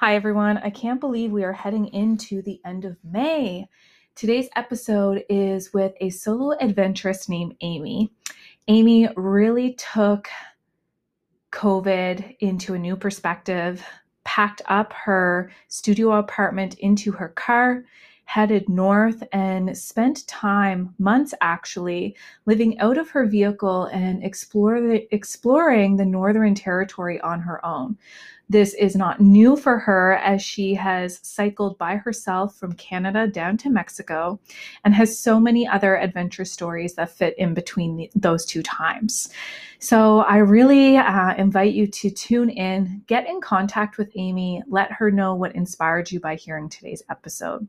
Hi, everyone. I can't believe we are heading into the end of May. Today's episode is with a solo adventuress named Amy. Amy really took COVID into a new perspective, packed up her studio apartment into her car, headed north, and spent time, months actually, living out of her vehicle and explore the, exploring the Northern Territory on her own. This is not new for her as she has cycled by herself from Canada down to Mexico and has so many other adventure stories that fit in between the, those two times. So I really uh, invite you to tune in, get in contact with Amy, let her know what inspired you by hearing today's episode.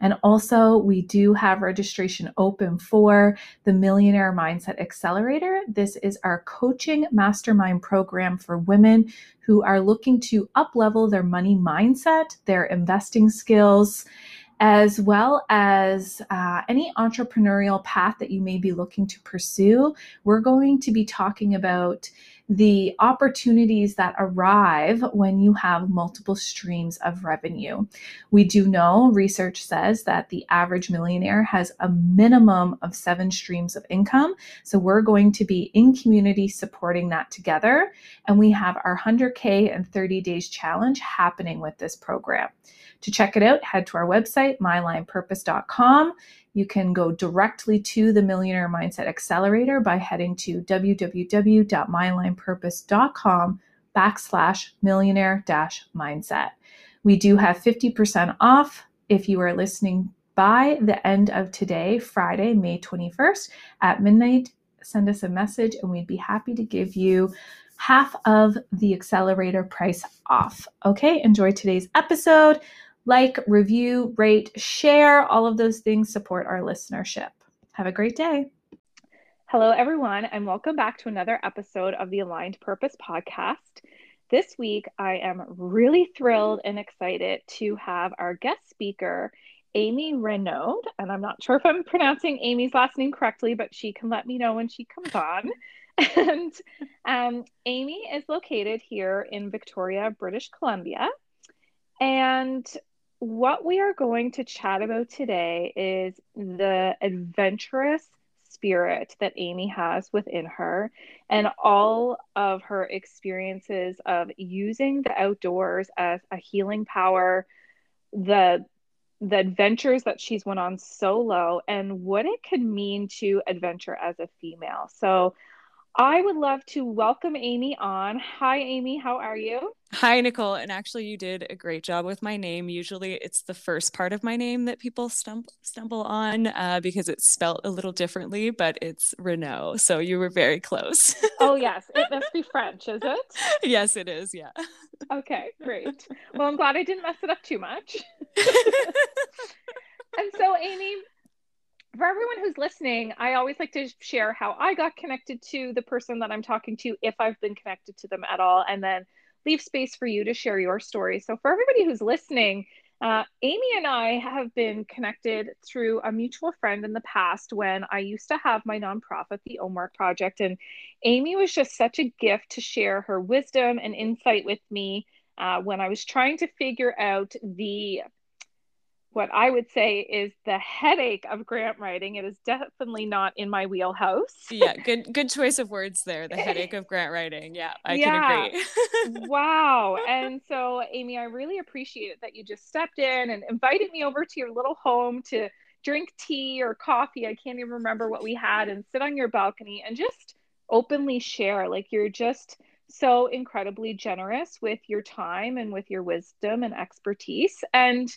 And also, we do have registration open for the Millionaire Mindset Accelerator. This is our coaching mastermind program for women who are looking to uplevel their money mindset, their investing skills, as well as uh, any entrepreneurial path that you may be looking to pursue. We're going to be talking about the opportunities that arrive when you have multiple streams of revenue. We do know research says that the average millionaire has a minimum of seven streams of income. So we're going to be in community supporting that together. And we have our 100K and 30 days challenge happening with this program. To check it out, head to our website, mylinepurpose.com. You can go directly to the Millionaire Mindset Accelerator by heading to www.mylinepurpose.com backslash millionaire dash mindset. We do have 50% off if you are listening by the end of today, Friday, May 21st at midnight. Send us a message and we'd be happy to give you half of the accelerator price off. Okay, enjoy today's episode like, review, rate, share, all of those things support our listenership. Have a great day. Hello, everyone, and welcome back to another episode of the Aligned Purpose podcast. This week, I am really thrilled and excited to have our guest speaker, Amy Renaud. And I'm not sure if I'm pronouncing Amy's last name correctly, but she can let me know when she comes on. and um, Amy is located here in Victoria, British Columbia. And what we are going to chat about today is the adventurous spirit that Amy has within her and all of her experiences of using the outdoors as a healing power, the the adventures that she's went on solo and what it can mean to adventure as a female. So I would love to welcome Amy on. Hi, Amy. How are you? Hi, Nicole. And actually, you did a great job with my name. Usually, it's the first part of my name that people stumble stumble on uh, because it's spelt a little differently, but it's Renaud. So you were very close. oh yes, it must be French, is it? Yes, it is. Yeah. Okay, great. Well, I'm glad I didn't mess it up too much. and so, Amy, for everyone who's listening, I always like to share how I got connected to the person that I'm talking to, if I've been connected to them at all, and then leave space for you to share your story. So, for everybody who's listening, uh, Amy and I have been connected through a mutual friend in the past when I used to have my nonprofit, the OMARC Project. And Amy was just such a gift to share her wisdom and insight with me uh, when I was trying to figure out the what I would say is the headache of grant writing. It is definitely not in my wheelhouse. yeah, good good choice of words there. The headache of grant writing. Yeah, I yeah. can agree. wow. And so, Amy, I really appreciate it that you just stepped in and invited me over to your little home to drink tea or coffee. I can't even remember what we had and sit on your balcony and just openly share. Like you're just so incredibly generous with your time and with your wisdom and expertise. And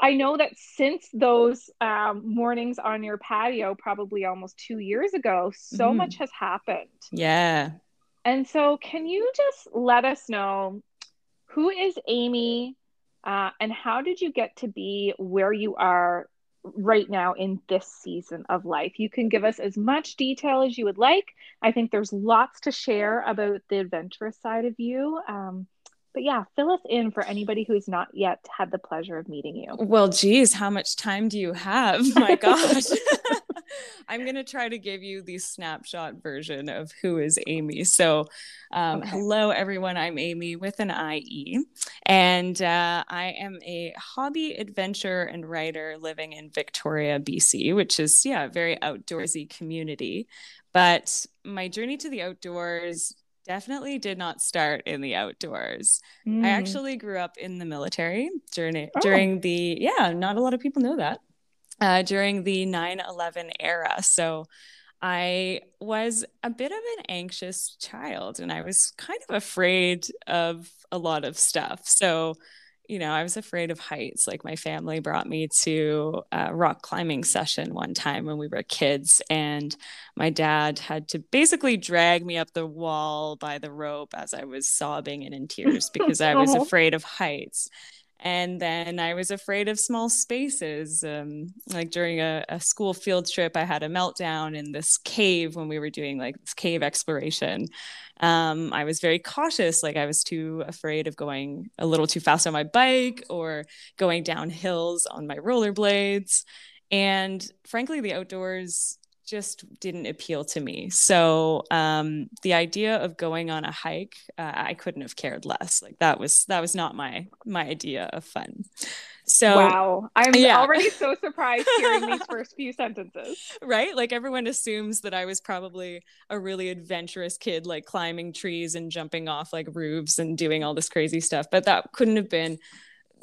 I know that since those um, mornings on your patio, probably almost two years ago, so mm. much has happened. Yeah. And so, can you just let us know who is Amy uh, and how did you get to be where you are right now in this season of life? You can give us as much detail as you would like. I think there's lots to share about the adventurous side of you. Um, but yeah, fill us in for anybody who has not yet had the pleasure of meeting you. Well, geez, how much time do you have? My gosh. I'm going to try to give you the snapshot version of who is Amy. So, um, okay. hello, everyone. I'm Amy with an IE, and uh, I am a hobby adventure and writer living in Victoria, BC, which is, yeah, a very outdoorsy community. But my journey to the outdoors definitely did not start in the outdoors. Mm. I actually grew up in the military during oh. during the yeah, not a lot of people know that. Uh, during the 9/11 era. So I was a bit of an anxious child and I was kind of afraid of a lot of stuff. So you know, I was afraid of heights. Like my family brought me to a rock climbing session one time when we were kids, and my dad had to basically drag me up the wall by the rope as I was sobbing and in tears because I was afraid of heights and then I was afraid of small spaces. Um, like during a, a, school field trip, I had a meltdown in this cave when we were doing like this cave exploration. Um, I was very cautious, like I was too afraid of going a little too fast on my bike or going down hills on my rollerblades. And frankly, the outdoors just didn't appeal to me. So um, the idea of going on a hike, uh, I couldn't have cared less. Like that was that was not my my idea of fun. So wow, I'm yeah. already so surprised hearing these first few sentences. Right, like everyone assumes that I was probably a really adventurous kid, like climbing trees and jumping off like roofs and doing all this crazy stuff. But that couldn't have been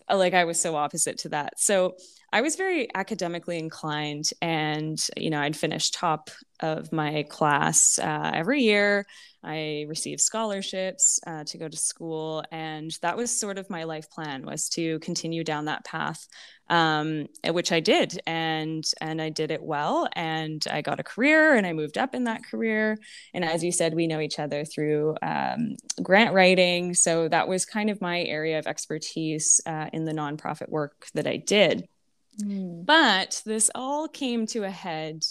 like I was so opposite to that. So I was very academically inclined, and you know, I'd finish top of my class uh, every year. I received scholarships uh, to go to school, and that was sort of my life plan was to continue down that path, um, which I did, and and I did it well, and I got a career, and I moved up in that career. And as you said, we know each other through um, grant writing, so that was kind of my area of expertise uh, in the nonprofit work that I did. Mm. But this all came to a head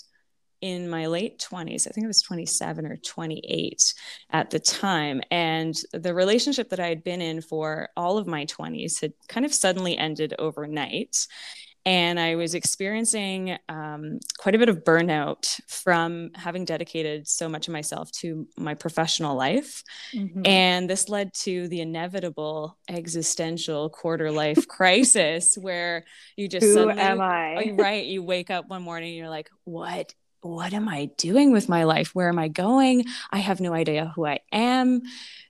in my late 20s. I think I was 27 or 28 at the time. And the relationship that I had been in for all of my 20s had kind of suddenly ended overnight and I was experiencing um, quite a bit of burnout from having dedicated so much of myself to my professional life. Mm-hmm. And this led to the inevitable existential quarter life crisis where you just Who suddenly, am I? Oh, right, you wake up one morning and you're like, what what am I doing with my life? Where am I going? I have no idea who I am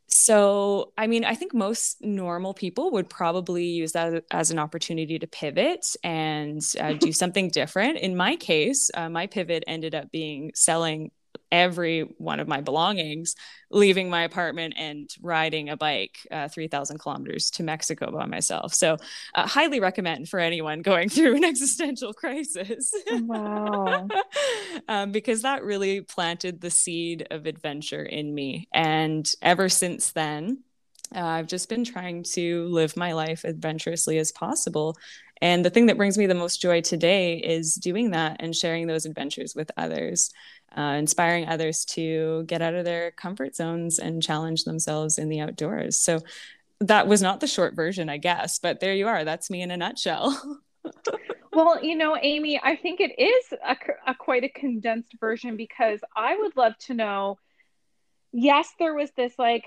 so i mean i think most normal people would probably use that as an opportunity to pivot and uh, do something different. In my case uh, my pivot ended up being selling every one of my belongings, leaving my apartment and riding a bike uh, 3,000 kilometers to Mexico by myself. So, uh, highly recommend for anyone going through an existential crisis. Wow. um, because that really planted the seed of adventure in me. And ever since then, uh, I've just been trying to live my life adventurously as possible. And the thing that brings me the most joy today is doing that and sharing those adventures with others uh, inspiring others to get out of their comfort zones and challenge themselves in the outdoors. So that was not the short version, I guess, but there you are. That's me in a nutshell. well, you know, Amy, I think it is a, a quite a condensed version because I would love to know. Yes, there was this like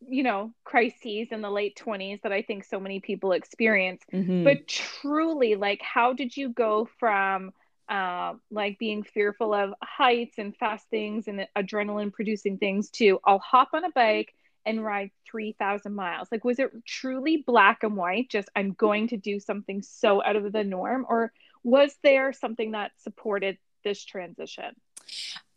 you know crises in the late 20s that i think so many people experience mm-hmm. but truly like how did you go from uh, like being fearful of heights and fast things and adrenaline producing things to I'll hop on a bike and ride 3,000 miles? Like, was it truly black and white? Just I'm going to do something so out of the norm? Or was there something that supported this transition?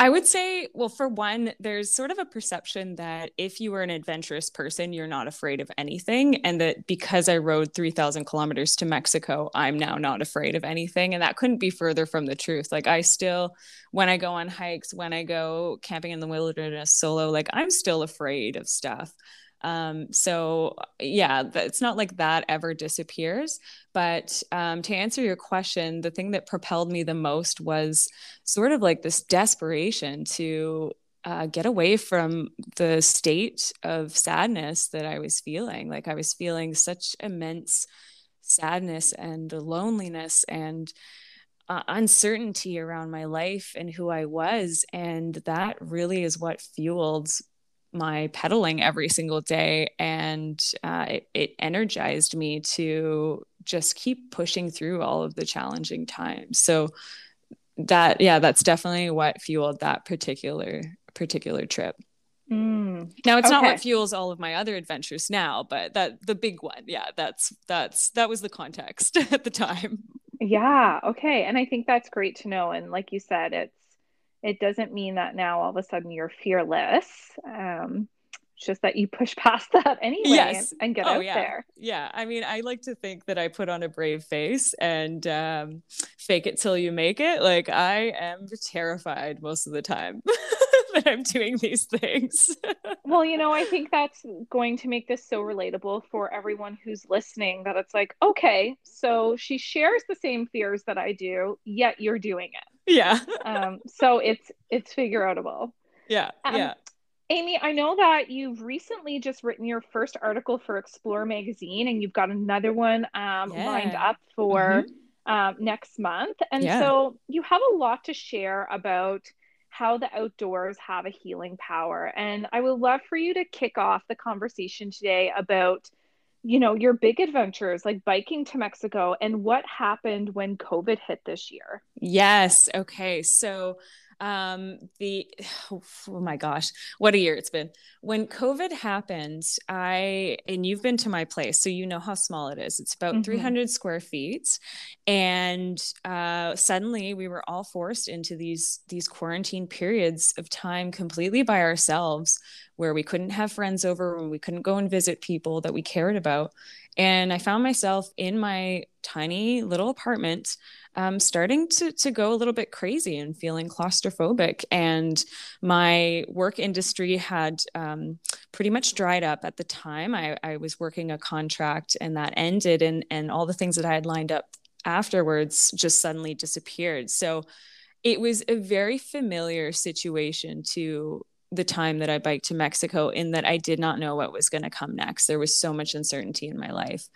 I would say, well, for one, there's sort of a perception that if you were an adventurous person, you're not afraid of anything. And that because I rode 3,000 kilometers to Mexico, I'm now not afraid of anything. And that couldn't be further from the truth. Like, I still, when I go on hikes, when I go camping in the wilderness solo, like, I'm still afraid of stuff. Um, so yeah, it's not like that ever disappears. But um, to answer your question, the thing that propelled me the most was sort of like this desperation to uh, get away from the state of sadness that I was feeling. Like I was feeling such immense sadness and loneliness and uh, uncertainty around my life and who I was. And that really is what fueled my pedaling every single day. And uh, it, it energized me to just keep pushing through all of the challenging times. So, that yeah that's definitely what fueled that particular particular trip Mm, now it's okay. not what fuels all of my other adventures now, but that the big one, yeah, that's that's that was the context at the time. Yeah, okay. And I think that's great to know. And like you said, it's it doesn't mean that now all of a sudden you're fearless. Um, it's just that you push past that anyway yes. and, and get oh, out yeah. there. Yeah. I mean, I like to think that I put on a brave face and um, fake it till you make it. Like I am terrified most of the time. that I'm doing these things. well, you know, I think that's going to make this so relatable for everyone who's listening that it's like, okay, so she shares the same fears that I do, yet you're doing it. Yeah. um, so it's it's figure outable. Yeah. Um, yeah. Amy, I know that you've recently just written your first article for Explore magazine, and you've got another one um, Yeah. lined up for Mhm. um, next month. And Yeah. so you have a lot to share about how the outdoors have a healing power. And I would love for you to kick off the conversation today about, you know, your big adventures like biking to Mexico and what happened when COVID hit this year. Yes. Okay. So, um, the oh, my gosh, what a year it's been. When COVID happened, I and you've been to my place, so you know how small it is. It's about Mhm. 300 square feet, and uh, suddenly we were all forced into these these quarantine periods of time completely by ourselves, where we couldn't have friends over, when we couldn't go and visit people that we cared about, and I found myself in my tiny little apartment um, starting to to go a little bit crazy and feeling claustrophobic. And my work industry had um, pretty much dried up at the time. I, I was working a contract and that ended, and and all the things that I had lined up afterwards just suddenly disappeared. So it was a very familiar situation to the time that I biked to Mexico in that I did not know what was going to come next. There was so much uncertainty in my life.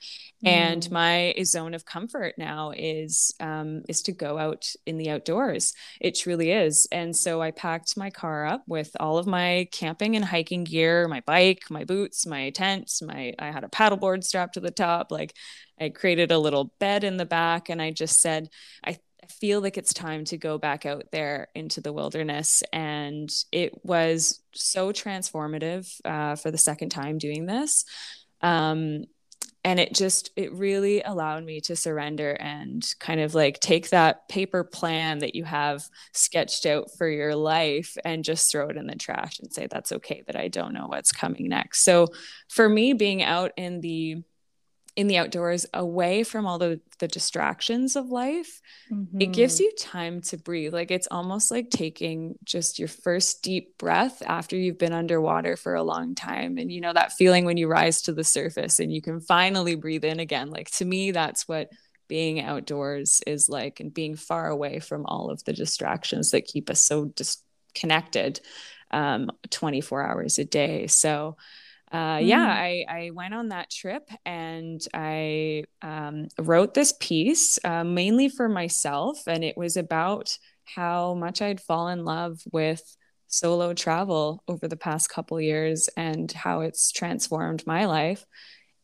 And Mm. my zone of comfort now is um, is to go out in the outdoors. It truly is. And so I packed my car up with all of my camping and hiking gear, my bike, my boots, my tent, my I had a paddleboard strapped to the top. Like I created a little bed in the back, and I just said, I I feel like it's time to go back out there into the wilderness. And it was so transformative uh, for the second time doing this. Um, and it just, it really allowed me to surrender and kind of like take that paper plan that you have sketched out for your life and just throw it in the trash and say, that's okay that I don't know what's coming next. So for me, being out in the, in the outdoors away from all the, the distractions of life it gives Mhm. you time to breathe. Like it's almost like taking just your first deep breath after you've been underwater for a long time. And you know that feeling when you rise to the surface and you can finally breathe in again. Like to me that's what being outdoors is like and being far away from all of the distractions that keep us so disconnected um, 24 hours a day. So uh, yeah, Mm. I, I went on that trip and I um, wrote this piece uh, mainly for myself. And it was about how much I'd fallen in love with solo travel over the past couple years and how it's transformed my life.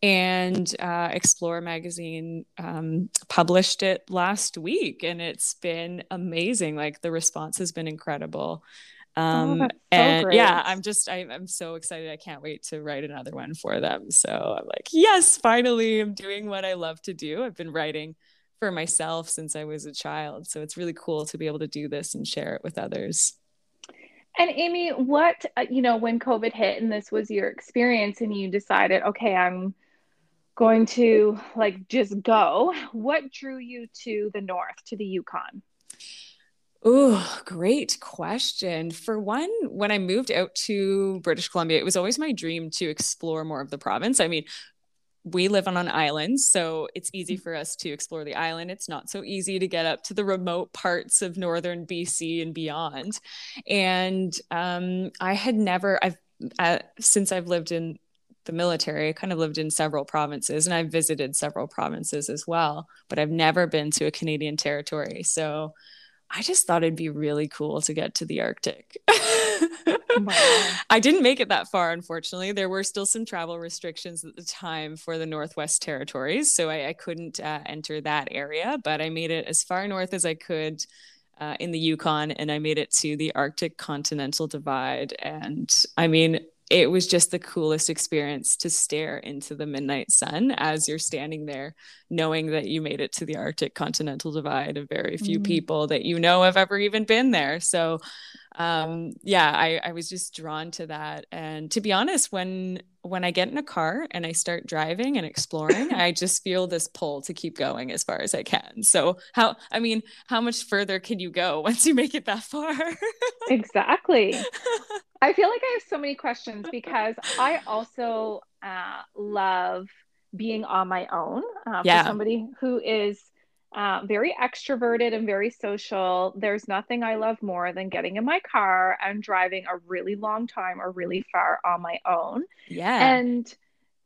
And uh, Explore magazine um, published it last week, and it's been amazing. Like the response has been incredible. Um, Oh, that's so and yeah. I'm just, I, I'm so excited. I can't wait to write another one for them. So I'm like, yes, finally, I'm doing what I love to do. I've been writing for myself since I was a child. So it's really cool to be able to do this and share it with others. And Amy, what, uh, you know, when COVID hit and this was your experience and you decided, okay, I'm going to like just go, what drew you to the north, to the Yukon? Oh, great question. For one, when I moved out to British Columbia, it was always my dream to explore more of the province. I mean, we live on an island, so it's easy for us to explore the island. It's not so easy to get up to the remote parts of northern BC and beyond. And um, I had never, I've uh, since I've lived in the military, I kind of lived in several provinces and I've visited several provinces as well, but I've never been to a Canadian territory. So I just thought it'd be really cool to get to the Arctic. wow. I didn't make it that far, unfortunately. There were still some travel restrictions at the time for the Northwest Territories, so I, I couldn't uh, enter that area, but I made it as far north as I could. Uh, in the Yukon, and I made it to the Arctic Continental Divide. And I mean, it was just the coolest experience to stare into the midnight sun as you're standing there, knowing that you made it to the Arctic Continental Divide. A very few mm. people that you know have ever even been there. So, um, yeah, I, I was just drawn to that. And to be honest, when when I get in a car and I start driving and exploring, I just feel this pull to keep going as far as I can. So, how I mean, how much further can you go once you make it that far? exactly. I feel like I have so many questions because I also uh, love being on my own. Uh, yeah. For somebody who is uh, very extroverted and very social, there's nothing I love more than getting in my car and driving a really long time or really far on my own. Yeah. And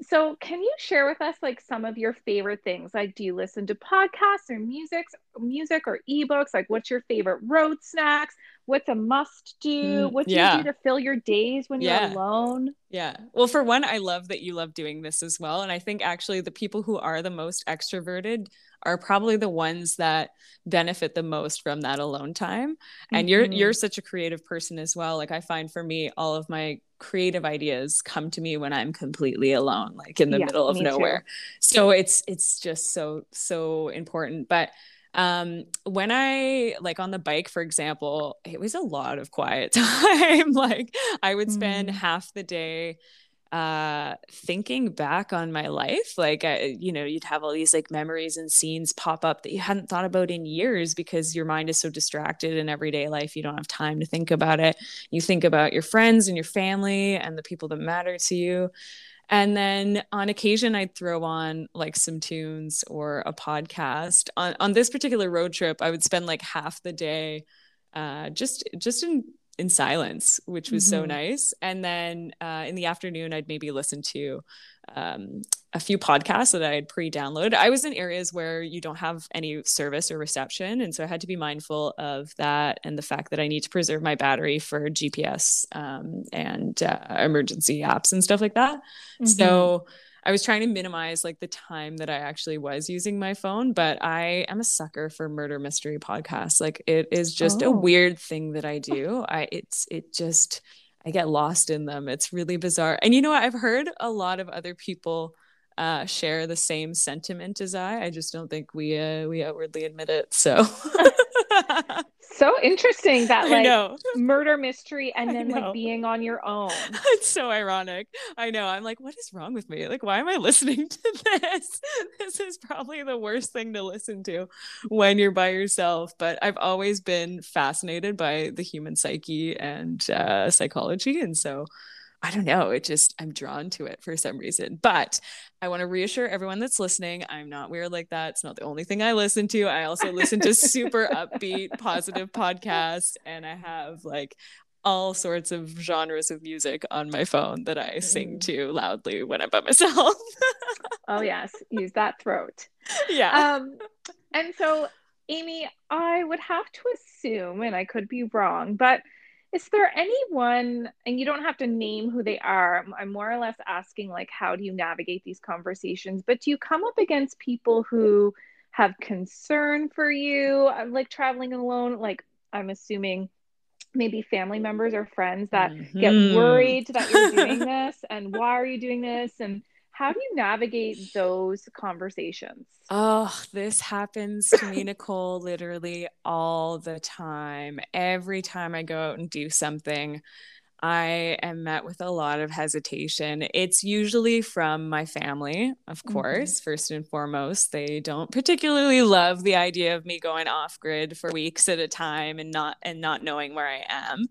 so can you share with us like some of your favorite things like do you listen to podcasts or music music or ebooks like what's your favorite road snacks what's a must do mm, what do yeah. you do to fill your days when yeah. you're alone yeah well for one i love that you love doing this as well and i think actually the people who are the most extroverted are probably the ones that benefit the most from that alone time and mm-hmm. you're you're such a creative person as well like i find for me all of my creative ideas come to me when i'm completely alone like in the yeah, middle of nowhere too. so it's it's just so so important but um when i like on the bike for example it was a lot of quiet time. Like i would spend mm. half the day uh thinking back on my life. Like I, you know you'd have all these like memories and scenes pop up that you hadn't thought about in years because your mind is so distracted in everyday life. You don't have time to think about it. You think about your friends and your family and the people that matter to you and then on occasion, I'd throw on like some tunes or a podcast. On, on this particular road trip, I would spend like half the day uh, just just in in silence, which was mm-hmm. so nice. And then uh, in the afternoon, I'd maybe listen to um, a few podcasts that I had pre-downloaded. I was in areas where you don't have any service or reception, and so I had to be mindful of that and the fact that I need to preserve my battery for GPS um, and uh, emergency apps and stuff like that. Mm-hmm. So I was trying to minimize like the time that I actually was using my phone, but I am a sucker for murder mystery podcasts. Like it is just oh. a weird thing that I do. I it's it just I get lost in them. It's really bizarre. And you know what? I've heard a lot of other people uh, share the same sentiment as I. I just don't think we uh, we outwardly admit it. So so interesting that like murder mystery and then like being on your own. It's so ironic. I know. I'm like, what is wrong with me? Like, why am I listening to this? This is probably the worst thing to listen to when you're by yourself. But I've always been fascinated by the human psyche and uh, psychology, and so I don't know. It just, I'm drawn to it for some reason. But I want to reassure everyone that's listening I'm not weird like that. It's not the only thing I listen to. I also listen to super upbeat, positive podcasts, and I have like all sorts of genres of music on my phone that I sing mm. to loudly when I'm by myself. oh, yes. Use that throat. Yeah. Um, and so, Amy, I would have to assume, and I could be wrong, but is there anyone and you don't have to name who they are i'm more or less asking like how do you navigate these conversations? But do you come up against people who have concern for you like traveling alone? Like i'm assuming maybe family members or friends that mm-hmm. get worried that you're doing this and why are you doing this? And how do you navigate those conversations? Oh, this happens to me, Nicole, literally all the time. Every time I go out and do something, I am met with a lot of hesitation. It's usually from my family, of mm-hmm. course, mm-hmm. first and foremost. They don't particularly love the idea of me going off grid for weeks at a time and not and not knowing where I am.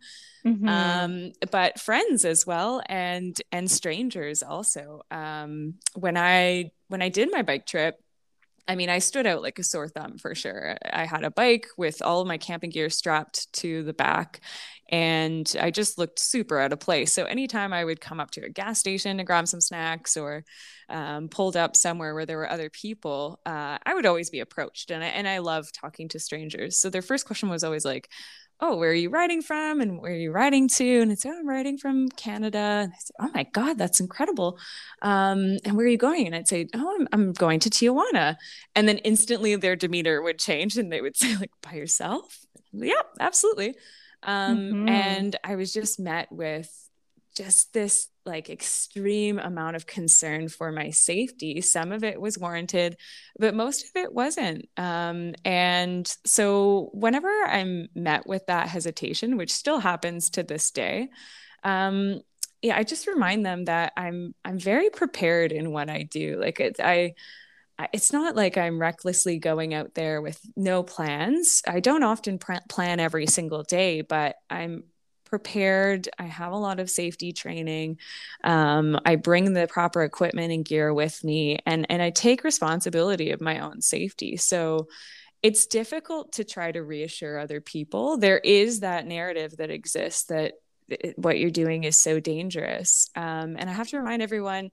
Mm-hmm. Um, but friends as well and and strangers also. Um, when I when I did my bike trip, I mean, I stood out like a sore thumb for sure. I had a bike with all of my camping gear strapped to the back, and I just looked super out of place. So anytime I would come up to a gas station to grab some snacks or um, pulled up somewhere where there were other people, uh, I would always be approached, and I and I love talking to strangers. So their first question was always like, oh, where are you riding from? And where are you riding to? And it's, oh, I'm riding from Canada. And I said, oh my God, that's incredible. Um, and where are you going? And I'd say, oh, I'm, I'm going to Tijuana. And then instantly their demeanor would change and they would say, like, by yourself? Yeah, absolutely. Um, mm-hmm. And I was just met with just this like extreme amount of concern for my safety. Some of it was warranted, but most of it wasn't. Um, and so, whenever I'm met with that hesitation, which still happens to this day, um, yeah, I just remind them that I'm I'm very prepared in what I do. Like it's I it's not like I'm recklessly going out there with no plans. I don't often plan every single day, but I'm prepared. I have a lot of safety training. Um, I bring the proper equipment and gear with me, and and I take responsibility of my own safety. So it's difficult to try to reassure other people. There is that narrative that exists that what you're doing is so dangerous. Um, and I have to remind everyone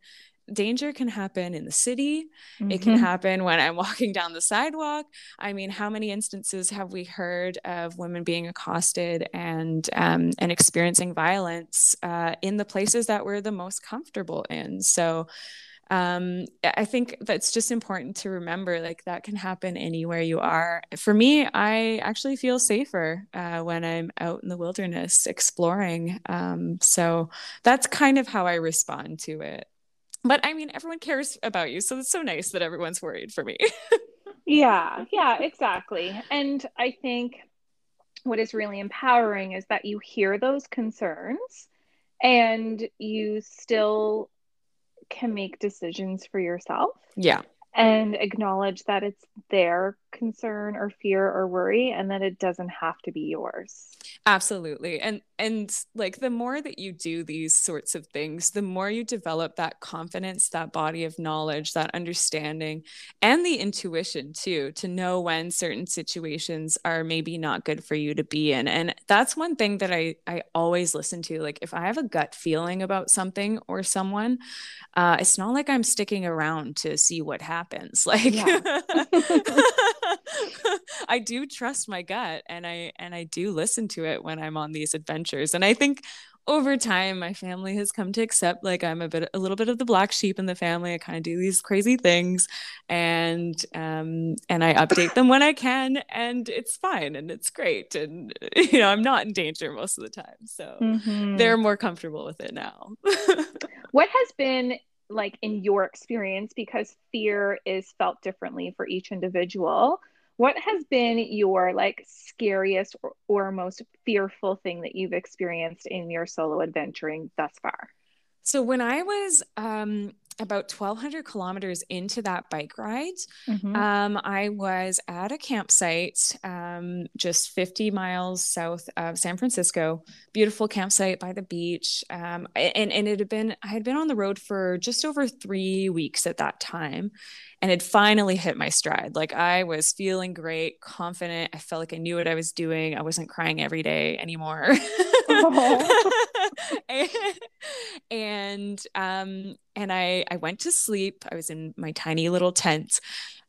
danger can happen in the city. Mm-hmm. It can mm-hmm. happen when I'm walking down the sidewalk. I mean, how many instances have we heard of women being accosted and um, and experiencing violence uh, in the places that we're the most comfortable in? So. Um, I think that's just important to remember. Like that can happen anywhere you are. For me, I actually feel safer uh, when I'm out in the wilderness exploring. Um, so that's kind of how I respond to it but I mean, everyone cares about you. So it's so nice that everyone's worried for me. yeah, yeah, exactly. And I think what is really empowering is that you hear those concerns and you still can make decisions for yourself. Yeah and acknowledge that it's their concern or fear or worry and that it doesn't have to be yours. Absolutely. And and like the more that you do these sorts of things the more you develop that confidence that body of knowledge that understanding and the intuition too to know when certain situations are maybe not good for you to be in. And that's one thing that i i always listen to. Like if i have a gut feeling about something or someone uh, it's not like i'm sticking around to see what happens. Happens like yeah. i do trust my gut and i and i do listen to it when i'm on these adventures and i think over time my family has come to accept like i'm a bit a little bit of the black sheep in the family i kind of do these crazy things and um and i update them when i can and it's fine and it's great and you know i'm not in danger most of the time so mm-hmm. they're more comfortable with it now what has been like in your experience because fear is felt differently for each individual what has been your like scariest or, or most fearful thing that you've experienced in your solo adventuring thus far? So when i was um about 1200 kilometers into that bike ride mm-hmm. um, i was at a campsite um, just 50 miles south of san francisco. Beautiful campsite by the beach um, and, and it had been i had been on the road for just over three weeks at that time and had finally hit my stride. Like i was feeling great confident. I felt like i knew what i was doing. I wasn't crying every day anymore. Oh. and, and um and I I went to sleep. I was in my tiny little tent.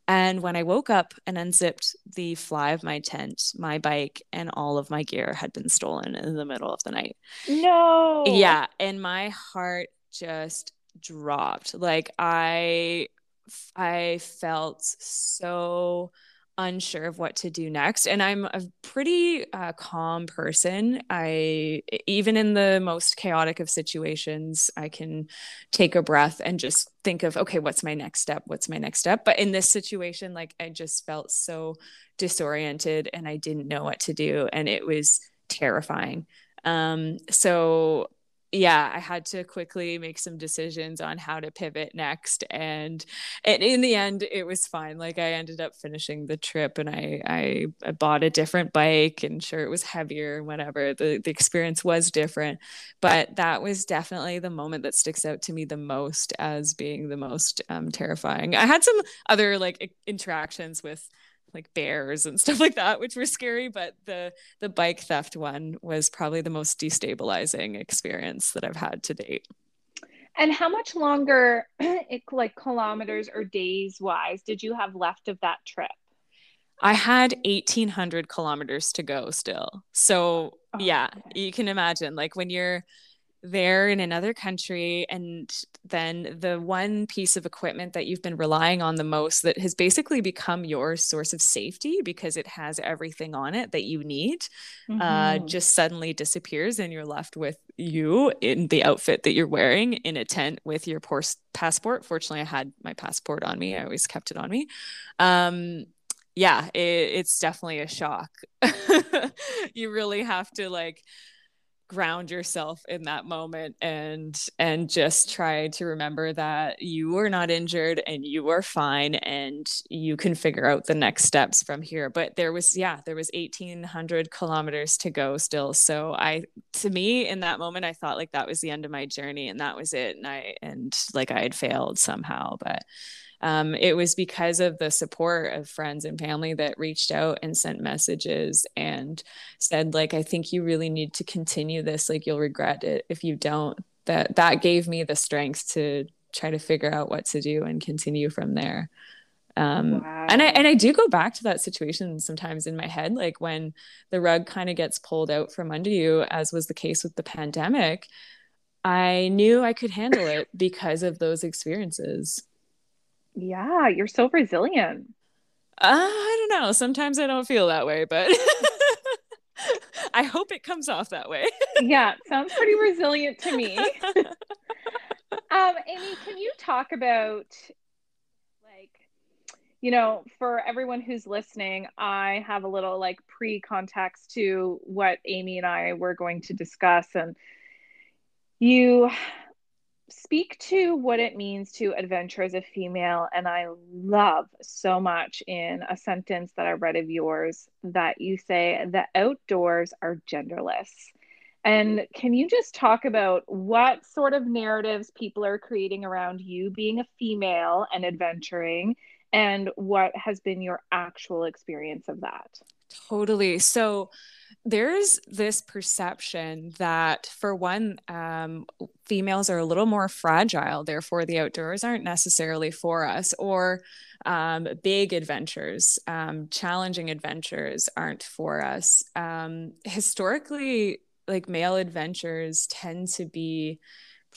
And when I woke up and unzipped the fly of my tent, my bike and all of my gear had been stolen in the middle of the night. No. Yeah, and my heart just dropped. Like I I felt so unsure of what to do next. And i'm a pretty uh, calm person. I even in the most chaotic of situations i can take a breath and just think of okay what's my next step? What's my next step? But in this situation like i just felt so disoriented and i didn't know what to do and it was terrifying. Um so yeah, I had to quickly make some decisions on how to pivot next. And, and in the end, it was fine. Like I ended up finishing the trip and I, I, I bought a different bike and sure it was heavier and whatever. The, the experience was different. But that was definitely the moment that sticks out to me the most as being the most um, terrifying. I had some other like interactions with like bears and stuff like that which were scary but the the bike theft one was probably the most destabilizing experience that i've had to date. And how much longer like kilometers or days wise did you have left of that trip? I had 1800 kilometers to go still. So oh, yeah okay. you can imagine like when you're there in another country and then the one piece of equipment that you've been relying on the most that has basically become your source of safety because it has everything on it that you need uh, mm-hmm. uh, just suddenly disappears and you're left with you in the outfit that you're wearing in a tent with your passport. Fortunately i had my passport on me. I always kept it on me. Um, yeah it, it's definitely a shock. You really have to like ground yourself in that moment and and just try to remember that you are not injured and you are fine and you can figure out the next steps from here. But there was yeah there was 1800 kilometers to go still. So i to me in that moment i thought like that was the end of my journey and that was it. And i and like i had failed somehow but um, it was because of the support of friends and family that reached out and sent messages and said like i think you really need to continue this. Like you'll regret it. If you don't that that gave me the strength to try to figure out what to do and continue from there. Um wow. and i and i do go back to that situation sometimes in my head like when the rug kind of gets pulled out from under you as was the case with the pandemic i knew i could handle it because of those experiences yeah, you're so resilient. Uh, I don't know. Sometimes I don't feel that way, but I hope it comes off that way. yeah, sounds pretty resilient to me. um, Amy, can you talk about like you know, for everyone who's listening, I have a little like pre-context to what Amy and I were going to discuss and you speak to what it means to adventure as a female. And I love so much in a sentence that I read of yours that you say the outdoors are genderless. And mm-hmm. can you just talk about what sort of narratives people are creating around you being a female and adventuring, and what has been your actual experience of that? Totally. So, there's this perception that, for one, um, females are a little more fragile, therefore, the outdoors aren't necessarily for us, or um, big adventures, um, challenging adventures aren't for us. Um, historically, like male adventures tend to be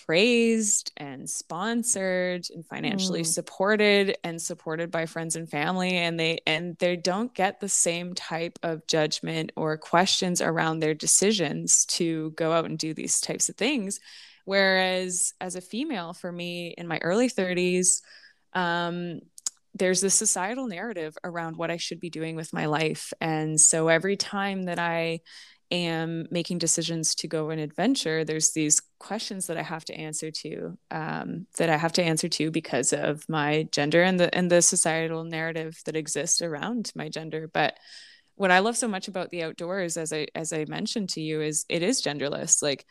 praised and sponsored and financially mm. supported and supported by friends and family and they and they don't get the same type of judgment or questions around their decisions to go out and do these types of things whereas as a female for me in my early 30s um, there's this societal narrative around what I should be doing with my life. And so every time that I am making decisions to go on adventure, there's these questions that I have to answer to, um, that I have to answer to because of my gender and the and the societal narrative that exists around my gender. But what I love so much about the outdoors, as I as I mentioned to you, is it is genderless. Like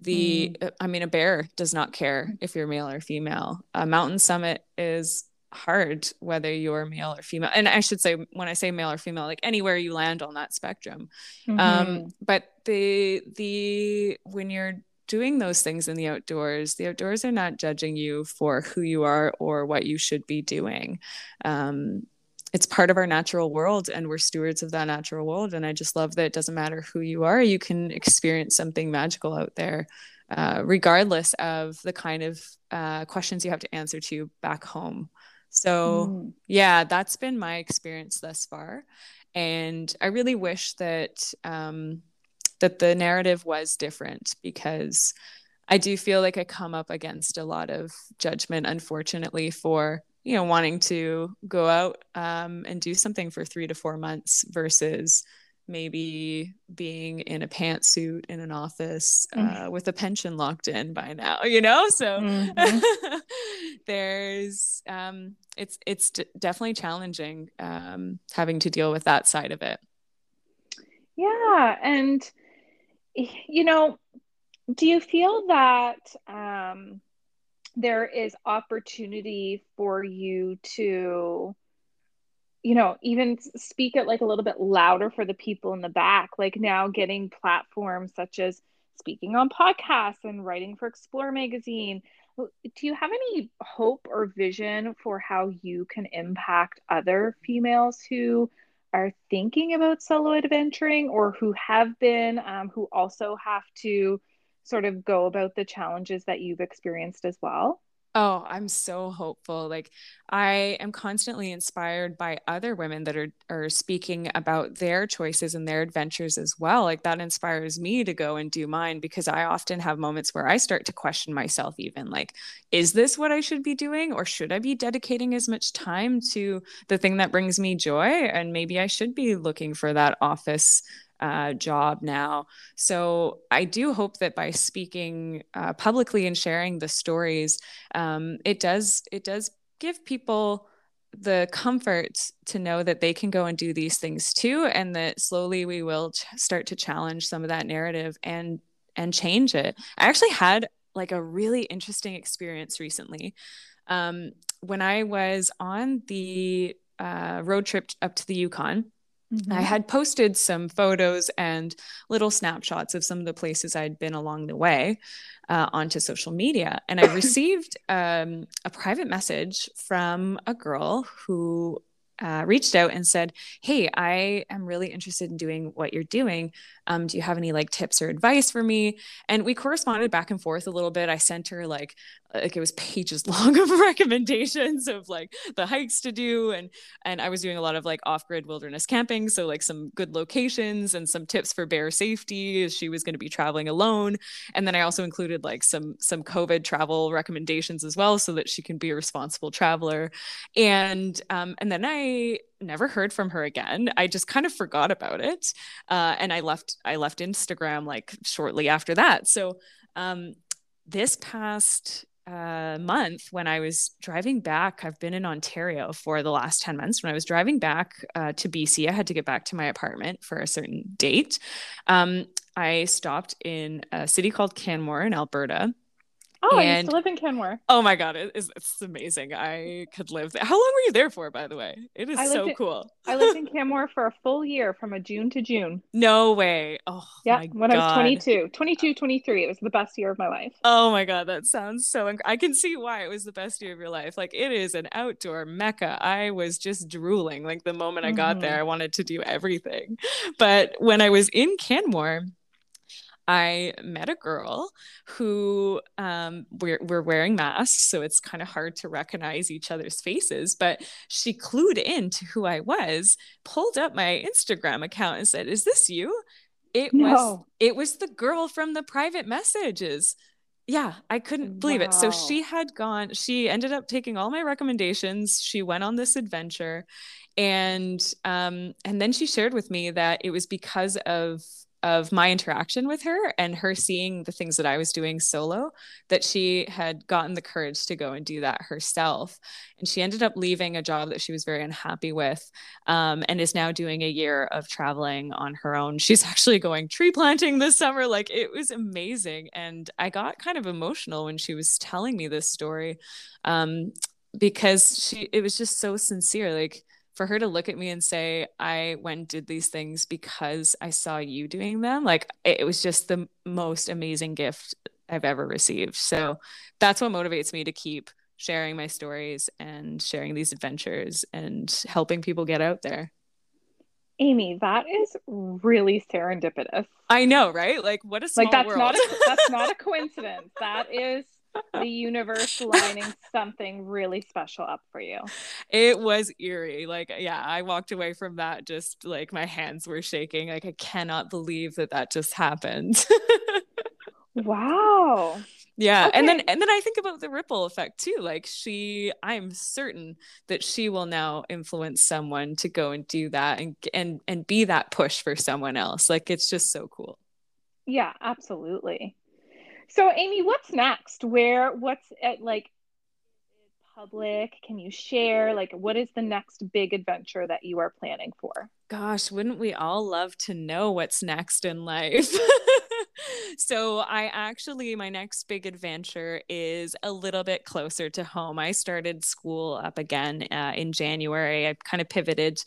the, mm. I mean, a bear does not care if you're male or female. A mountain summit is hard whether you're male or female. And i should say when i say male or female like anywhere you land on that spectrum. Mm-hmm. um but the the when you're doing those things in the outdoors the outdoors are not judging you for who you are or what you should be doing. Um it's part of our natural world and we're stewards of that natural world. And i just love that it doesn't matter who you are you can experience something magical out there uh, regardless of the kind of uh, questions you have to answer to back home so, mm. yeah, that's been my experience thus far. And I really wish that um, that the narrative was different because I do feel like I come up against a lot of judgment, unfortunately, for you know wanting to go out um, and do something for three to four months versus maybe being in a pantsuit in an office mm. uh, with a pension locked in by now you know so mm-hmm. there's um, it's it's d- definitely challenging um, having to deal with that side of it yeah and you know do you feel that um, there is opportunity for you to you know even speak it like a little bit louder for the people in the back like now getting platforms such as speaking on podcasts and writing for explore magazine. Do you have any hope or vision for how you can impact other females who are thinking about solo adventuring or who have been um, who also have to sort of go about the challenges that you've experienced as well Oh, I'm so hopeful. Like I am constantly inspired by other women that are are speaking about their choices and their adventures as well. Like that inspires me to go and do mine because I often have moments where I start to question myself even like is this what I should be doing or should I be dedicating as much time to the thing that brings me joy and maybe I should be looking for that office uh, job now. So I do hope that by speaking uh, publicly and sharing the stories, um, it does it does give people the comfort to know that they can go and do these things too, and that slowly we will ch- start to challenge some of that narrative and and change it. I actually had like a really interesting experience recently. Um, when I was on the uh, road trip up to the Yukon, Mm-hmm. I had posted some photos and little snapshots of some of the places I'd been along the way uh, onto social media. And I received um, a private message from a girl who uh, reached out and said, Hey, I am really interested in doing what you're doing. Um, do you have any like tips or advice for me? And we corresponded back and forth a little bit. I sent her like like it was pages long of recommendations of like the hikes to do and and I was doing a lot of like off-grid wilderness camping so like some good locations and some tips for bear safety she was going to be traveling alone and then I also included like some some covid travel recommendations as well so that she can be a responsible traveler and um and then I never heard from her again. I just kind of forgot about it. Uh, and I left I left Instagram like shortly after that. So um, this past uh, month when I was driving back, I've been in Ontario for the last 10 months. When I was driving back uh, to BC, I had to get back to my apartment for a certain date. Um, I stopped in a city called Canmore in Alberta Oh, and, I used to live in Canmore. Oh my god, it is, it's amazing. I could live there. How long were you there for, by the way? It is so in, cool. I lived in Canmore for a full year from a June to June. No way. Oh, yeah. when god. I was 22, 22, 23. It was the best year of my life. Oh my god, that sounds so. Inc- I can see why it was the best year of your life. Like it is an outdoor mecca. I was just drooling. Like the moment I got mm-hmm. there, I wanted to do everything. But when I was in Canmore, I met a girl who um, we're, we're wearing masks, so it's kind of hard to recognize each other's faces. But she clued in to who I was, pulled up my Instagram account, and said, "Is this you?" It no. was it was the girl from the private messages. Yeah, I couldn't believe wow. it. So she had gone. She ended up taking all my recommendations. She went on this adventure, and um, and then she shared with me that it was because of of my interaction with her and her seeing the things that I was doing solo that she had gotten the courage to go and do that herself. And she ended up leaving a job that she was very unhappy with um, and is now doing a year of traveling on her own. She's actually going tree planting this summer. Like it was amazing. And I got kind of emotional when she was telling me this story um, because she, it was just so sincere. Like, for her to look at me and say, I went and did these things because I saw you doing them, like it was just the most amazing gift I've ever received. So that's what motivates me to keep sharing my stories and sharing these adventures and helping people get out there. Amy, that is really serendipitous. I know, right? Like what a small like that's world. not a, that's not a coincidence. That is the universe lining something really special up for you. It was eerie. Like, yeah, I walked away from that just like my hands were shaking. Like, I cannot believe that that just happened. wow yeah okay. and then and then i think about the ripple effect too like she i'm certain that she will now influence someone to go and do that and and and be that push for someone else like it's just so cool yeah absolutely so amy what's next? Where what's at like public? Can you share like what is the next big adventure that you are planning for? Gosh wouldn't we all love to know what's next in life so I actually my next big adventure is a little bit closer to home. I started school up again uh, in January. I kind of pivoted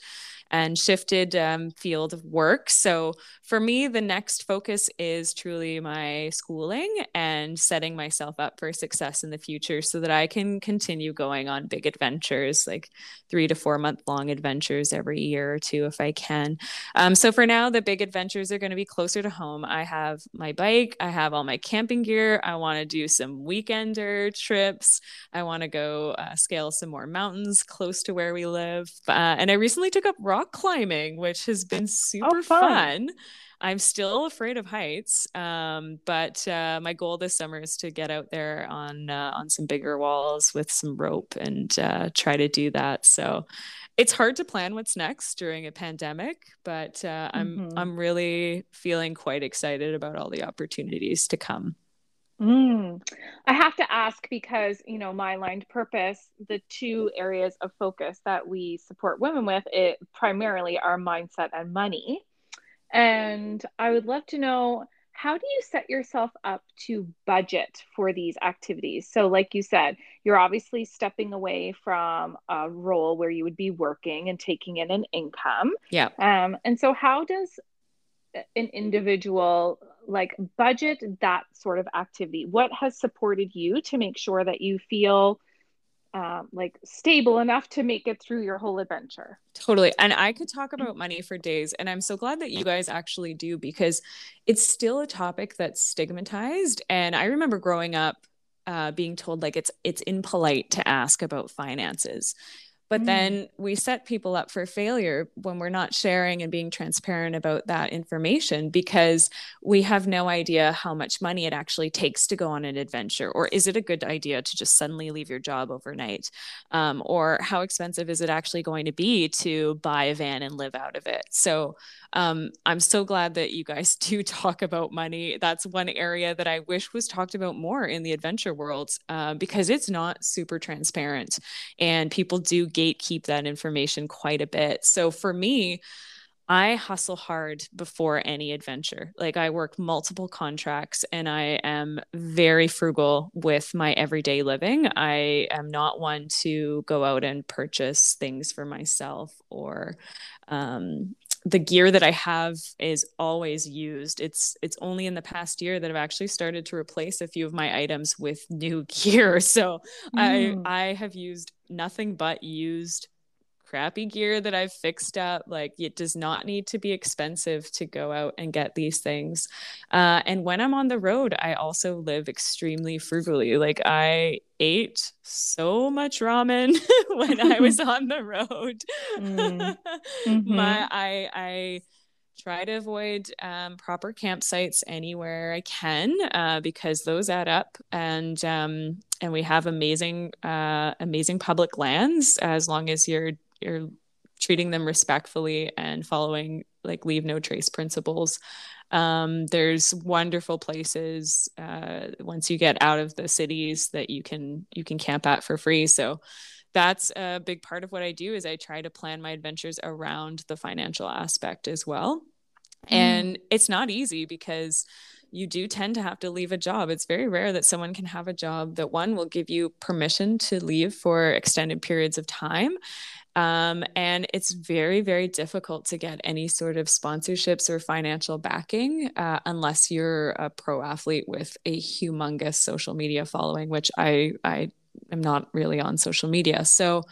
and shifted um, field of work. So for me, the next focus is truly my schooling and setting myself up for success in the future so that I can continue going on big adventures, like three to four month long adventures every year or two if I can. Um, so for now, the big adventures are going to be closer to home. I have my bike, I have all my camping gear. I want to do some weekender trips. I want to go uh, scale some more mountains close to where we live. Uh, and I recently took up rock rock climbing, which has been super oh, fun. fun. I'm still afraid of heights, um, but uh, my goal this summer is to get out there on uh, on some bigger walls with some rope and uh, try to do that. So it's hard to plan what's next during a pandemic, but uh, I'm mm-hmm. I'm really feeling quite excited about all the opportunities to come. Mm. I have to ask because, you know, my aligned purpose, the two areas of focus that we support women with, it primarily are mindset and money. And I would love to know how do you set yourself up to budget for these activities? So, like you said, you're obviously stepping away from a role where you would be working and taking in an income. Yeah. Um, and so, how does an individual like budget that sort of activity what has supported you to make sure that you feel um, like stable enough to make it through your whole adventure. Totally and i could talk about money for days and i'm so glad that you guys actually do because it's still a topic that's stigmatized and i remember growing up uh, being told like it's it's impolite to ask about finances but mm. then we set people up for failure when we're not sharing and being transparent about that information because we have no idea how much money it actually takes to go on an adventure. Or is it a good idea to just suddenly leave your job overnight? Um, or how expensive is it actually going to be to buy a van and live out of it? So um, I'm so glad that you guys do talk about money. That's one area that I wish was talked about more in the adventure world uh, because it's not super transparent and people do gatekeep that information quite a bit. So for me, I hustle hard before any adventure. Like I work multiple contracts and I am very frugal with my everyday living. I am not one to go out and purchase things for myself or um, the gear that I have is always used. It's it's only in the past year that I've actually started to replace a few of my items with new gear. So mm. I I have used nothing but used crappy gear that I've fixed up. Like it does not need to be expensive to go out and get these things. Uh, and when I'm on the road, I also live extremely frugally. Like I ate so much ramen when I was on the road. Mm. Mm-hmm. My I I try to avoid um, proper campsites anywhere I can uh, because those add up and um, and we have amazing uh, amazing public lands as long as you're you're treating them respectfully and following like leave no trace principles um, there's wonderful places uh, once you get out of the cities that you can you can camp at for free so that's a big part of what i do is i try to plan my adventures around the financial aspect as well mm. and it's not easy because you do tend to have to leave a job. It's very rare that someone can have a job that one will give you permission to leave for extended periods of time um, and it's very, very difficult to get any sort of sponsorships or financial backing uh, unless you're a pro athlete with a humongous social media following, which I, I am not really on social media. So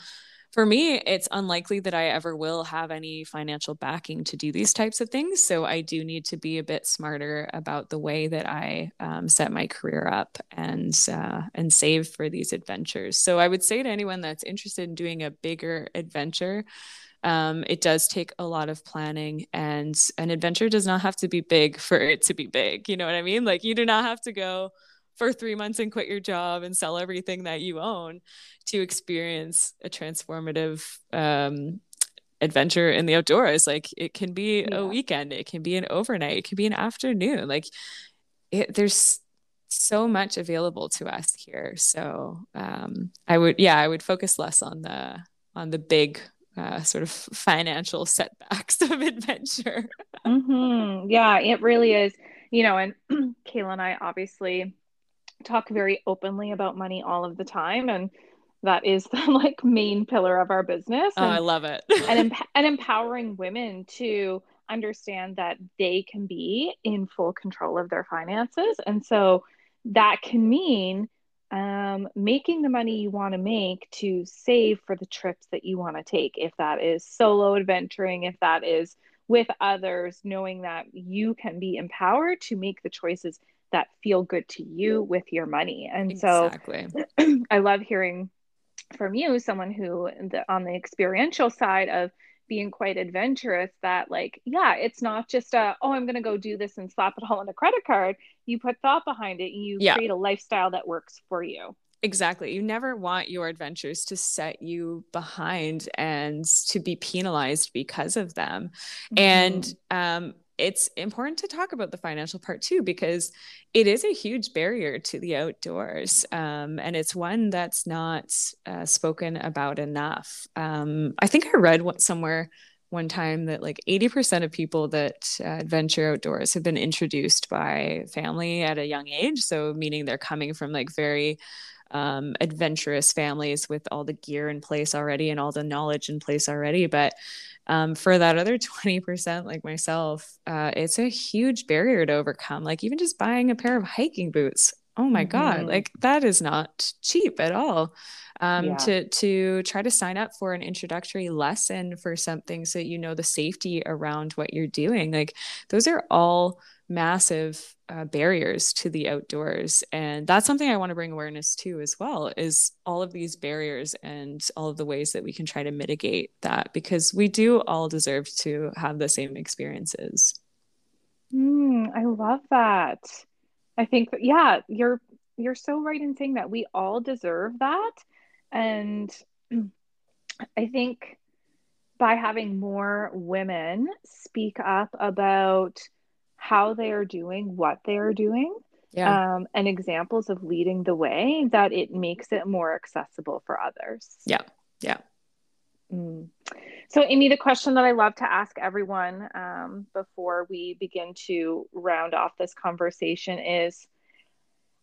for me, it's unlikely that I ever will have any financial backing to do these types of things. So I do need to be a bit smarter about the way that I um, set my career up and uh, and save for these adventures. So I would say to anyone that's interested in doing a bigger adventure, um, it does take a lot of planning, and an adventure does not have to be big for it to be big. You know what I mean? Like you do not have to go for three months and quit your job and sell everything that you own to experience a transformative um, adventure in the outdoors. Like it can be yeah. a weekend, it can be an overnight, it can be an afternoon. Like it, there's so much available to us here. So um, I would, yeah, I would focus less on the on the big uh, sort of financial setbacks of adventure. mm-hmm. Yeah, it really is. You know, and Kayla and I obviously talk very openly about money all of the time and that is the like main pillar of our business and, oh, i love it. and, and empowering women to understand that they can be in full control of their finances and so that can mean um, making the money you want to make to save for the trips that you want to take if that is solo adventuring if that is with others knowing that you can be empowered to make the choices that feel good to you with your money. And exactly. so I love hearing from you, someone who the, on the experiential side of being quite adventurous that like yeah it's not just a oh i'm going to go do this and slap it all on a credit card you put thought behind it you yeah. create a lifestyle that works for you Exactly. You never want your adventures to set you behind and to be penalized because of them. Mm-hmm. And um, it's important to talk about the financial part too because it is a huge barrier to the outdoors um, and it's one that's not uh, spoken about enough. Um, i think i read what, somewhere one time that like 80% of people that uh, adventure outdoors have been introduced by family at a young age so meaning they're coming from like very um, adventurous families with all the gear in place already and all the knowledge in place already. But um, for that other 20% like myself uh, it's a huge barrier to overcome. Like even just buying a pair of hiking boots. Oh my mm-hmm. god like that is not cheap at all. Um, yeah. to to try to sign up for an introductory lesson for something so that you know the safety around what you're doing. Like those are all massive uh, barriers to the outdoors. And that's something i want to bring awareness to as well is all of these barriers and all of the ways that we can try to mitigate that because we do all deserve to have the same experiences. Mm, i love that. I think yeah you're you're so right in saying that we all deserve that. And i think by having more women speak up about how they are doing what they are doing yeah. um, and examples of leading the way that it makes it more accessible for others yeah yeah mm. so amy the question that i love to ask everyone um, before we begin to round off this conversation is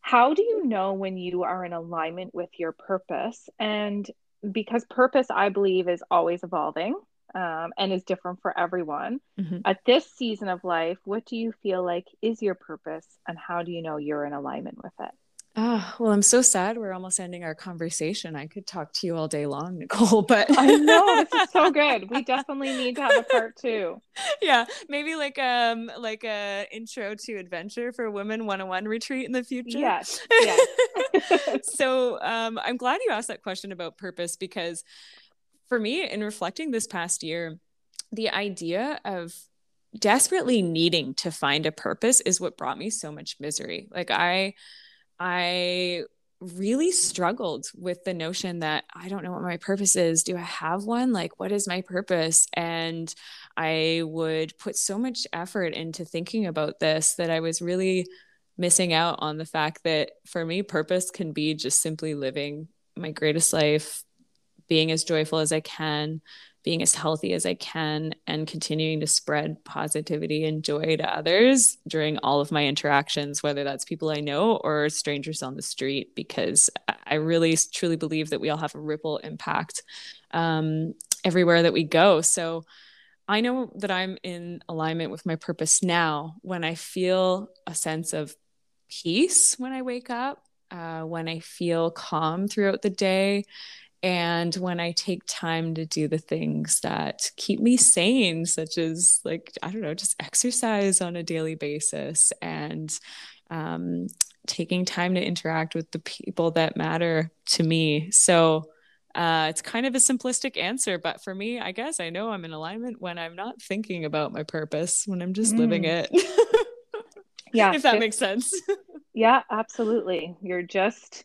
how do you know when you are in alignment with your purpose and because purpose i believe is always evolving um, and is different for everyone. Mm-hmm. At this season of life, what do you feel like is your purpose, and how do you know you're in alignment with it? Oh, well, I'm so sad we're almost ending our conversation. I could talk to you all day long, Nicole, but I know this is so good. We definitely need to have a part two. Yeah, maybe like um like a intro to adventure for women 101 retreat in the future. Yes. yes. so um I'm glad you asked that question about purpose because for me, in reflecting this past year, the idea of desperately needing to find a purpose is what brought me so much misery. Like I, I really struggled with the notion that I don't know what my purpose is. Do I have one? Like, what is my purpose? And I would put so much effort into thinking about this that I was really missing out on the fact that for me, purpose can be just simply living my greatest life, being as joyful as I can, being as healthy as I can, and continuing to spread positivity and joy to others during all of my interactions, whether that's people I know or strangers on the street, because I really truly believe that we all have a ripple impact um, everywhere that we go. So I know that I'm in alignment with my purpose now when I feel a sense of peace when I wake up, uh, when I feel calm throughout the day and when I take time to do the things that keep me sane, such as like, I don't know, just exercise on a daily basis and um, taking time to interact with the people that matter to me. So uh, it's kind of a simplistic answer, but for me, I guess I know I'm in alignment when I'm not thinking about my purpose, when I'm just mm. living it. yeah. If that makes sense. yeah, absolutely. You're just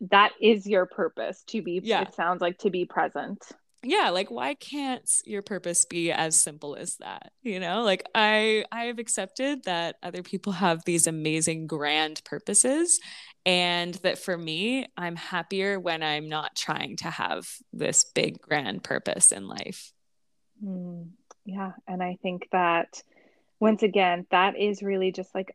that is your purpose to be yeah. it sounds like to be present. Yeah like why can't your purpose be as simple as that you know? Like i i have accepted that other people have these amazing grand purposes and that for me i'm happier when i'm not trying to have this big grand purpose in life. Mm, yeah and i think that once again that is really just like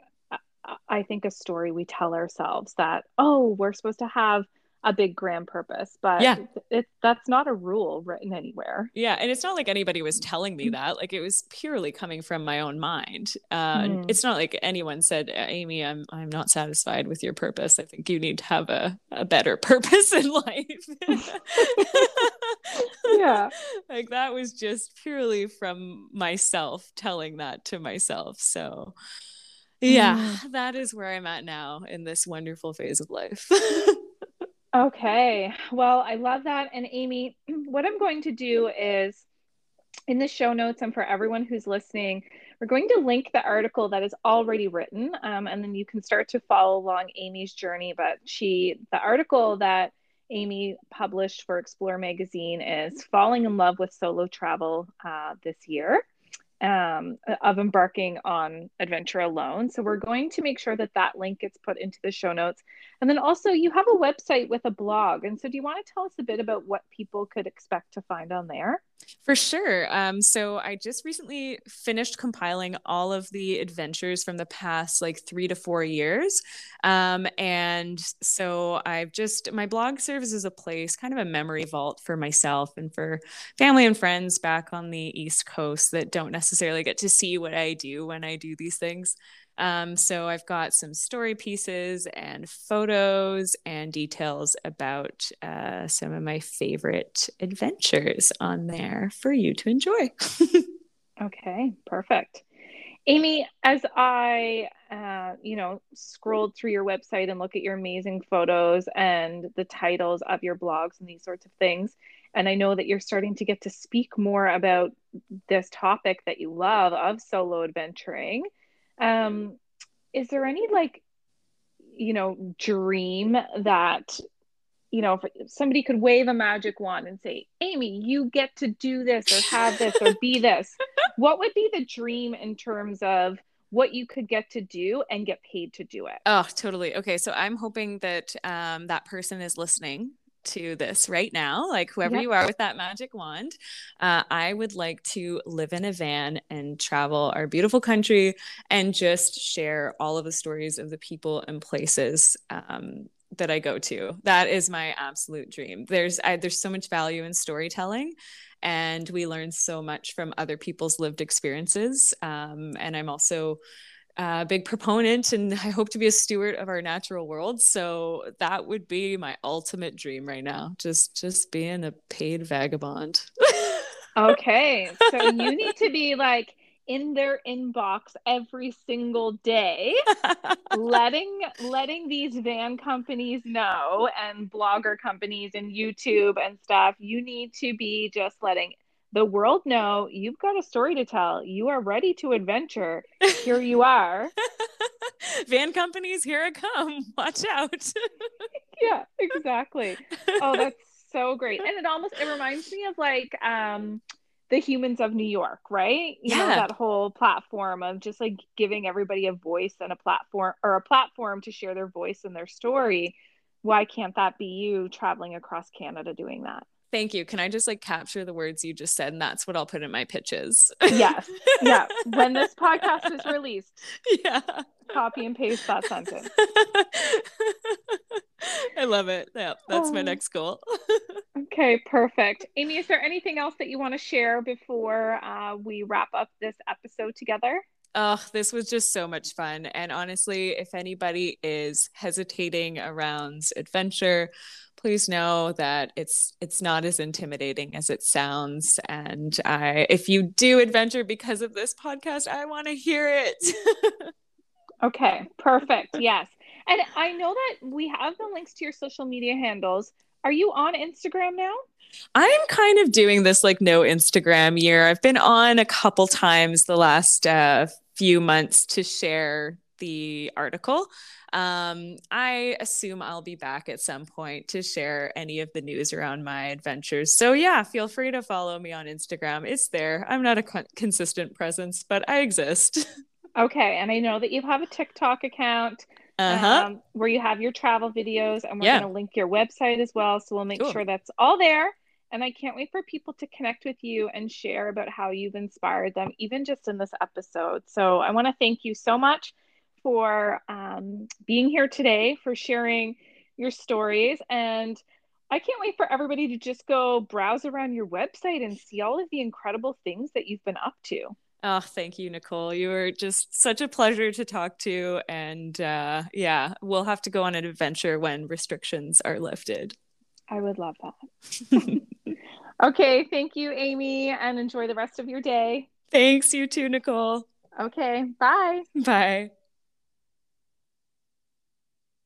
I think a story we tell ourselves that oh we're supposed to have a big grand purpose but yeah. it, it, that's not a rule written anywhere. Yeah and it's not like anybody was telling me that like it was purely coming from my own mind uh, mm. it's not like anyone said amy i'm i'm not satisfied with your purpose. I think you need to have a, a better purpose in life. Yeah. Like that was just purely from myself telling that to myself so yeah. Mm. that is where i'm at now in this wonderful phase of life. Okay. Well i love that. And amy what i'm going to do is in the show notes and for everyone who's listening we're going to link the article that is already written um, and then you can start to follow along amy's journey. But she the article that amy published for explore magazine is falling in love with solo travel uh, this year um, of embarking on adventure alone. So we're going to make sure that that link gets put into the show notes. And then also, you have a website with a blog. And so, do you want to tell us a bit about what people could expect to find on there? For sure. Um, so I just recently finished compiling all of the adventures from the past like three to four years. Um, and so I've just, my blog serves as a place, kind of a memory vault for myself and for family and friends back on the East Coast that don't necessarily get to see what I do when I do these things. Um, so I've got some story pieces and photos and details about uh, some of my favorite adventures on there for you to enjoy. okay, perfect. Amy, as I, uh, you know, scrolled through your website and look at your amazing photos and the titles of your blogs and these sorts of things, and I know that you're starting to get to speak more about this topic that you love of solo adventuring um is there any like you know dream that you know if somebody could wave a magic wand and say amy you get to do this or have this or be this what would be the dream in terms of what you could get to do and get paid to do it? Oh totally. Okay so i'm hoping that um, that person is listening to this right now, like whoever yep. you are with that magic wand, uh, I would like to live in a van and travel our beautiful country and just share all of the stories of the people and places um, that I go to. That is my absolute dream. There's I, there's so much value in storytelling, and we learn so much from other people's lived experiences. Um, and I'm also a big proponent and I hope to be a steward of our natural world. So that would be my ultimate dream right now. Just just being a paid vagabond. okay. So you need to be like in their inbox every single day letting letting these van companies know and blogger companies and YouTube and stuff you need to be just letting the world know you've got a story to tell. You are ready to adventure. Here you are. Van companies, here I come. Watch out. yeah, exactly. Oh, that's so great. And it almost it reminds me of like um the humans of New York, right? You yeah. know, that whole platform of just like giving everybody a voice and a platform or a platform to share their voice and their story. Why can't that be you traveling across Canada doing that? Thank you. Can I just like capture the words you just said? And that's what I'll put in my pitches. yes. Yeah. When this podcast is released. Yeah. Copy and paste that sentence. I love it. Yeah. That's oh. my next goal. okay. Perfect. Amy, is there anything else that you want to share before uh, we wrap up this episode together? Oh, this was just so much fun. And honestly, if anybody is hesitating around adventure, please know that it's it's not as intimidating as it sounds and i if you do adventure because of this podcast i want to hear it. Okay perfect yes. And i know that we have the links to your social media handles. Are you on instagram now? I'm kind of doing this like no instagram year. I've been on a couple times the last uh, few months to share the article. Um, I assume I'll be back at some point to share any of the news around my adventures. So, yeah, feel free to follow me on Instagram. It's there. I'm not a co- consistent presence, but I exist. Okay. And I know that you have a TikTok account. Uh-huh. Um, where you have your travel videos, and we're yeah. going to link your website as well. So we'll make cool. sure that's all there. And I can't wait for people to connect with you and share about how you've inspired them, even just in this episode. So I want to thank you so much for um, being here today, for sharing your stories. And I can't wait for everybody to just go browse around your website and see all of the incredible things that you've been up to. Oh, thank you, Nicole. You were just such a pleasure to talk to. And uh, yeah, we'll have to go on an adventure when restrictions are lifted. I would love that. okay. Thank you, Amy, and enjoy the rest of your day. Thanks. You too, Nicole. Okay. Bye. Bye.